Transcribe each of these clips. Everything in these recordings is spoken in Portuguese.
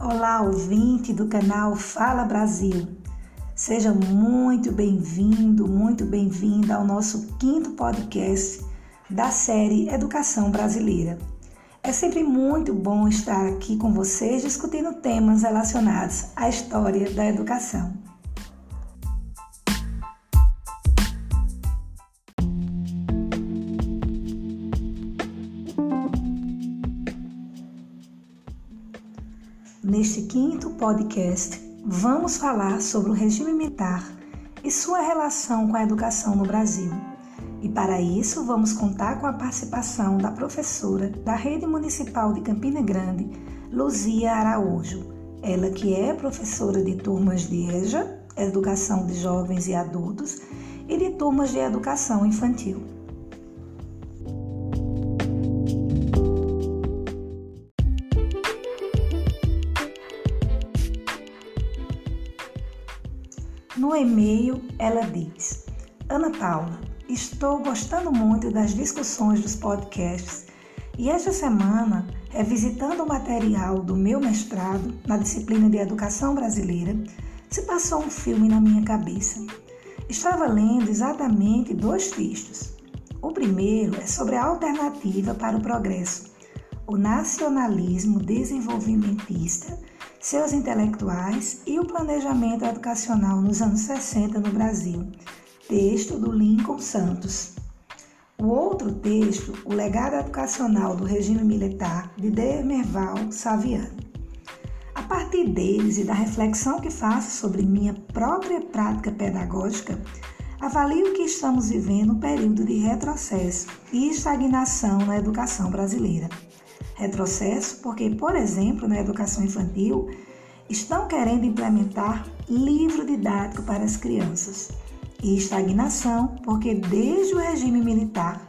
Olá, ouvinte do canal Fala Brasil. Seja muito bem-vindo, muito bem-vinda ao nosso quinto podcast da série Educação Brasileira. É sempre muito bom estar aqui com vocês discutindo temas relacionados à história da educação. Neste quinto podcast, vamos falar sobre o regime militar e sua relação com a educação no Brasil. E para isso, vamos contar com a participação da professora da Rede Municipal de Campina Grande, Luzia Araújo. Ela que é professora de turmas de EJA, Educação de Jovens e Adultos, e de turmas de Educação Infantil. No e-mail, ela diz: Ana Paula, estou gostando muito das discussões dos podcasts e esta semana, revisitando o material do meu mestrado na disciplina de Educação Brasileira, se passou um filme na minha cabeça. Estava lendo exatamente dois textos. O primeiro é sobre a alternativa para o progresso, o nacionalismo desenvolvimentista seus intelectuais e o planejamento educacional nos anos 60 no Brasil. Texto do Lincoln Santos. O outro texto, O Legado Educacional do Regime Militar, de Demerval Saviano. A partir deles e da reflexão que faço sobre minha própria prática pedagógica, avalio que estamos vivendo um período de retrocesso e estagnação na educação brasileira. Retrocesso porque, por exemplo, na educação infantil, estão querendo implementar livro didático para as crianças. E estagnação porque, desde o regime militar,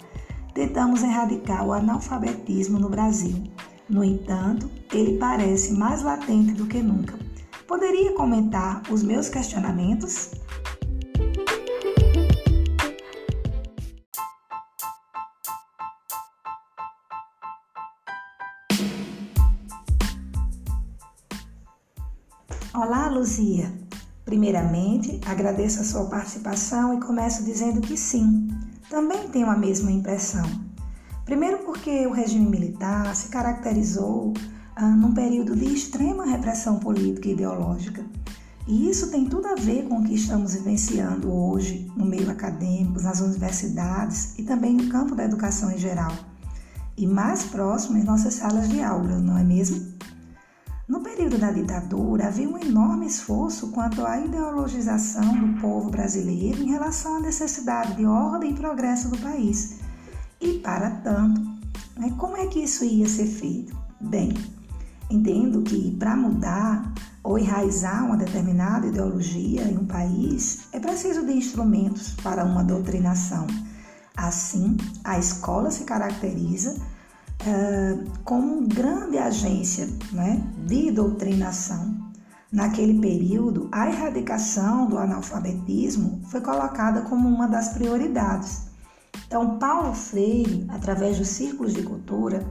tentamos erradicar o analfabetismo no Brasil. No entanto, ele parece mais latente do que nunca. Poderia comentar os meus questionamentos? Olá, Luzia. Primeiramente, agradeço a sua participação e começo dizendo que sim, também tenho a mesma impressão. Primeiro, porque o regime militar se caracterizou ah, num período de extrema repressão política e ideológica. E isso tem tudo a ver com o que estamos vivenciando hoje no meio acadêmico, nas universidades e também no campo da educação em geral. E mais próximo em nossas salas de aula, não é mesmo? Período da ditadura, havia um enorme esforço quanto à ideologização do povo brasileiro em relação à necessidade de ordem e progresso do país. E, para tanto, né, como é que isso ia ser feito? Bem, entendo que para mudar ou enraizar uma determinada ideologia em um país, é preciso de instrumentos para uma doutrinação. Assim, a escola se caracteriza como grande agência né, de doutrinação. Naquele período, a erradicação do analfabetismo foi colocada como uma das prioridades. Então, Paulo Freire, através dos círculos de cultura,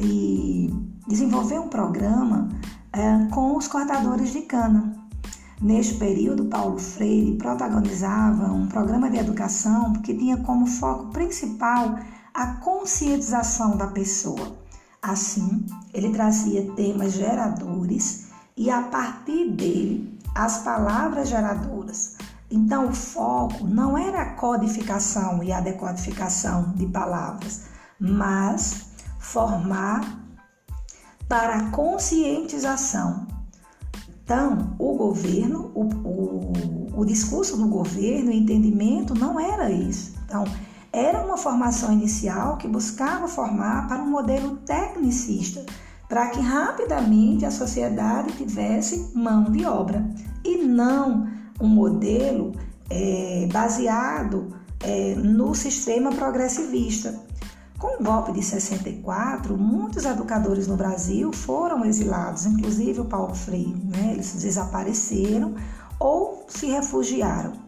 e desenvolveu um programa é, com os cortadores de cana. Neste período, Paulo Freire protagonizava um programa de educação que tinha como foco principal a conscientização da pessoa. Assim, ele trazia temas geradores e a partir dele as palavras geradoras. Então, o foco não era a codificação e a decodificação de palavras, mas formar para a conscientização. Então, o governo, o, o, o discurso do governo, o entendimento não era isso. Então, era uma formação inicial que buscava formar para um modelo tecnicista, para que rapidamente a sociedade tivesse mão de obra e não um modelo é, baseado é, no sistema progressivista. Com o golpe de 64, muitos educadores no Brasil foram exilados, inclusive o Paulo Freire. Né? Eles desapareceram ou se refugiaram.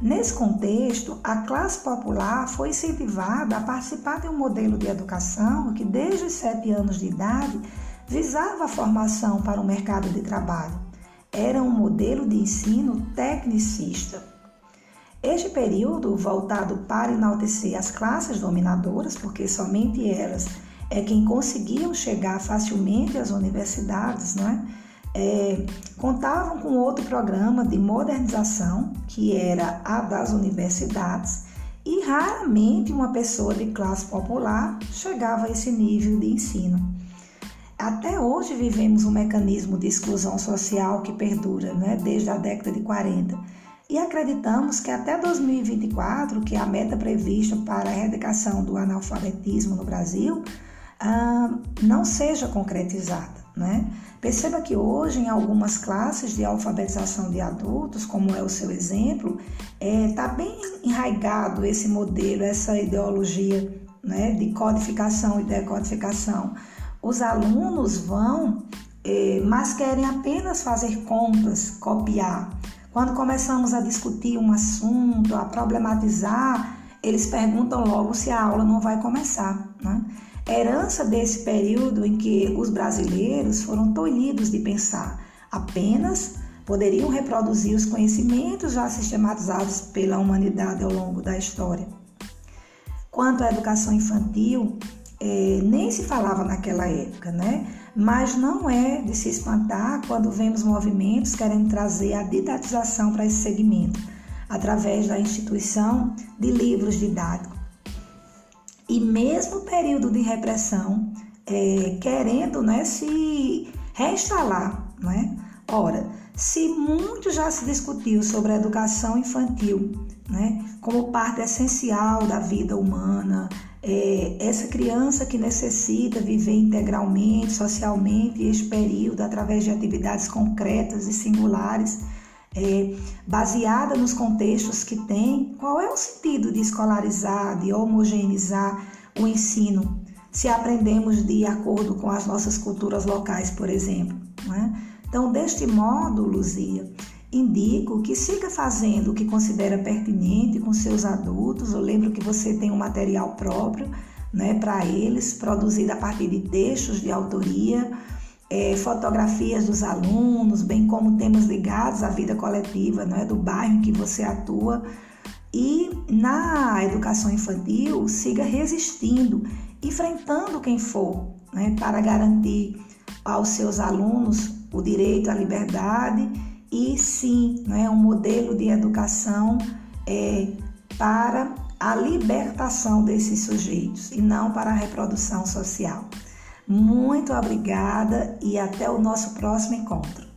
Nesse contexto, a classe popular foi incentivada a participar de um modelo de educação que, desde os sete anos de idade, visava a formação para o mercado de trabalho. Era um modelo de ensino tecnicista. Este período, voltado para enaltecer as classes dominadoras, porque somente elas é quem conseguiam chegar facilmente às universidades, não é? É, contavam com outro programa de modernização, que era a das universidades, e raramente uma pessoa de classe popular chegava a esse nível de ensino. Até hoje vivemos um mecanismo de exclusão social que perdura né, desde a década de 40 e acreditamos que até 2024, que é a meta prevista para a erradicação do analfabetismo no Brasil, ah, não seja concretizada. Né? Perceba que hoje, em algumas classes de alfabetização de adultos, como é o seu exemplo, está é, tá bem enraigado esse modelo, essa ideologia né, de codificação e decodificação. Os alunos vão, é, mas querem apenas fazer contas, copiar. Quando começamos a discutir um assunto, a problematizar, eles perguntam logo se a aula não vai começar. Né? Herança desse período em que os brasileiros foram tolhidos de pensar, apenas poderiam reproduzir os conhecimentos já sistematizados pela humanidade ao longo da história. Quanto à educação infantil, é, nem se falava naquela época, né? Mas não é de se espantar quando vemos movimentos querendo trazer a didatização para esse segmento, através da instituição de livros didáticos e mesmo período de repressão, é, querendo né, se reinstalar. Né? Ora, se muito já se discutiu sobre a educação infantil, né, como parte essencial da vida humana, é, essa criança que necessita viver integralmente, socialmente, este período através de atividades concretas e singulares, é, baseada nos contextos que tem, qual é o sentido de escolarizar, de homogeneizar o ensino, se aprendemos de acordo com as nossas culturas locais, por exemplo. É? Então, deste modo, Luzia, indico que siga fazendo o que considera pertinente com seus adultos. Eu lembro que você tem um material próprio né, para eles, produzido a partir de textos de autoria é, fotografias dos alunos, bem como temas ligados à vida coletiva né, do bairro em que você atua. E na educação infantil, siga resistindo, enfrentando quem for, né, para garantir aos seus alunos o direito à liberdade e sim né, um modelo de educação é, para a libertação desses sujeitos e não para a reprodução social. Muito obrigada e até o nosso próximo encontro.